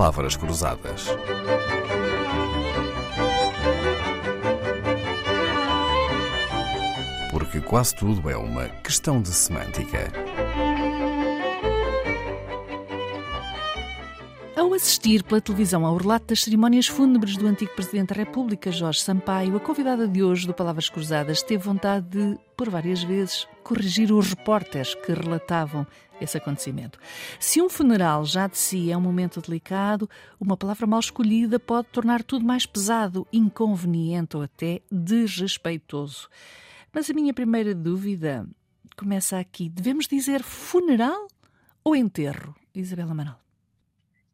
Palavras Cruzadas. Porque quase tudo é uma questão de semântica. Ao assistir pela televisão ao relato das cerimónias fúnebres do antigo Presidente da República, Jorge Sampaio, a convidada de hoje do Palavras Cruzadas teve vontade de, por várias vezes, corrigir os repórteres que relatavam esse acontecimento. Se um funeral já de si é um momento delicado, uma palavra mal escolhida pode tornar tudo mais pesado, inconveniente ou até desrespeitoso. Mas a minha primeira dúvida começa aqui. Devemos dizer funeral ou enterro, Isabela Manal?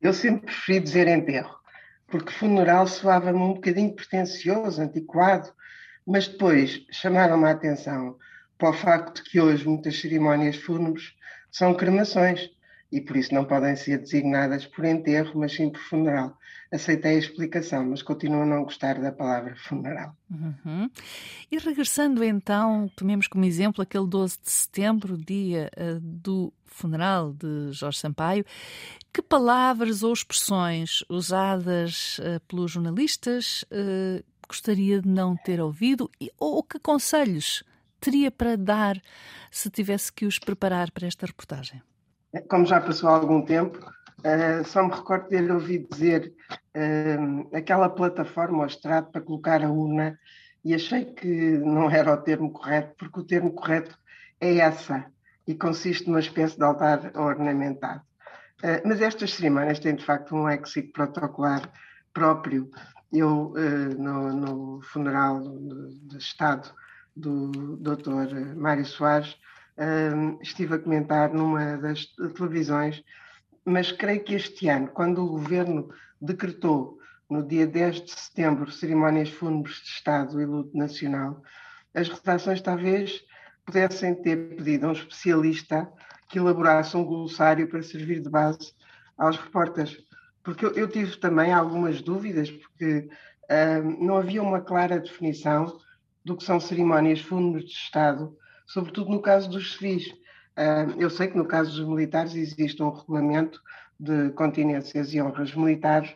Eu sempre preferi dizer enterro, porque funeral soava-me um bocadinho pretencioso, antiquado, mas depois chamaram-me a atenção para o facto de que hoje muitas cerimónias fúnebres são cremações e por isso não podem ser designadas por enterro, mas sim por funeral. Aceitei a explicação, mas continuo a não gostar da palavra funeral. Uhum. E regressando então, tomemos como exemplo aquele 12 de setembro, dia uh, do funeral de Jorge Sampaio, que palavras ou expressões usadas uh, pelos jornalistas uh, gostaria de não ter ouvido e, ou que conselhos teria para dar se tivesse que os preparar para esta reportagem? Como já passou algum tempo, uh, só me recordo de ter ouvido dizer uh, aquela plataforma ou estrado para colocar a urna e achei que não era o termo correto, porque o termo correto é essa e consiste numa espécie de altar ornamentado. Uh, mas estas cerimónias têm de facto um léxico protocolar próprio. Eu, no, no, funeral de Estado do Dr. Mário Soares, estive a comentar numa das televisões, mas creio que este ano, quando o governo decretou no dia 10 de setembro cerimónias fúnebres de Estado e luto nacional, as redações talvez pudessem ter pedido a um especialista que elaborasse um glossário para servir de base aos repórteres. Porque eu, eu tive também algumas dúvidas, porque não havia uma clara definição do que são cerimónias fúnebres de Estado, sobretudo no caso dos civis. Eu sei que no caso dos militares existe um regulamento de continências e honras militares,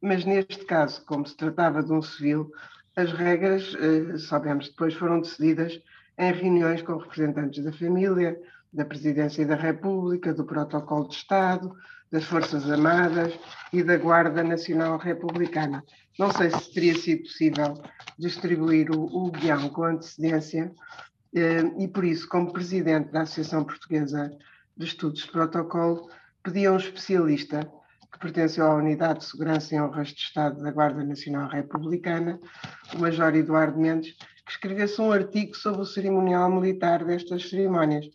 mas neste caso, como se tratava de um civil, as regras, uh, sabemos depois, foram decididas em reuniões com representantes da família, da Presidência da República, do Protocolo de Estado, das Forças Armadas e da Guarda Nacional Republicana. Não sei se teria sido possível distribuir o, o guião com antecedência eh, e por isso, como presidente da Associação Portuguesa de Estudos de Protocolo, pedi a um especialista que pertenceu à Unidade de Segurança e Honras de Estado da Guarda Nacional Republicana, o Major Eduardo Mendes, que escrevesse um artigo sobre o cerimonial militar destas cerimónias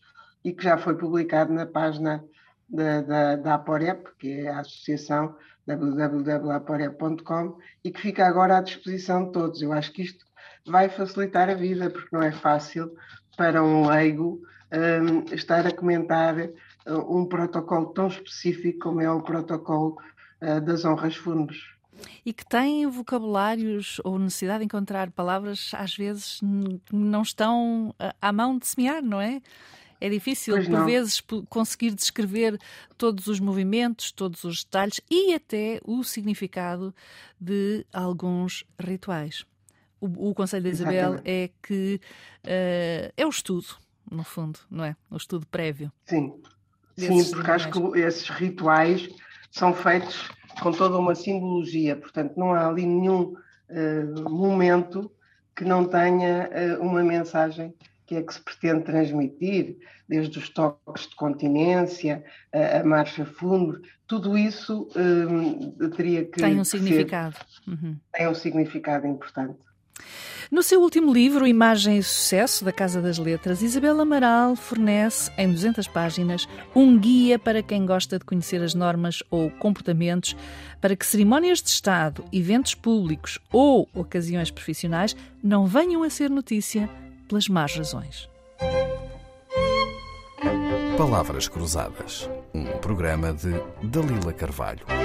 e que já foi publicado na página da, da, da Aporep, que é a associação www.aporep.com e que fica agora à disposição de todos. Eu acho que isto vai facilitar a vida, porque não é fácil para um leigo um, estar a comentar uh, um protocolo tão específico como é o protocolo uh, das honras fúnebres. E que tem vocabulários ou necessidade de encontrar palavras, às vezes não estão uh, à mão de semear, não é? É difícil, por vezes, conseguir descrever todos os movimentos, todos os detalhes e até o significado de alguns rituais. O, o conselho da Isabel Exatamente. é que uh, é o estudo, no fundo, não é? O estudo prévio. Sim, sim porque acho que esses rituais são feitos com toda uma simbologia, portanto, não há ali nenhum uh, momento que não tenha uh, uma mensagem que é que se pretende transmitir, desde os toques de continência, a, a marcha fúnebre, tudo isso um, teria que. Tem um significado. Uhum. Tem um significado importante. No seu último livro, Imagem e Sucesso, da Casa das Letras, Isabel Amaral fornece, em 200 páginas, um guia para quem gosta de conhecer as normas ou comportamentos para que cerimónias de Estado, eventos públicos ou ocasiões profissionais não venham a ser notícia pelas más razões. Palavras Cruzadas, um programa de Dalila Carvalho.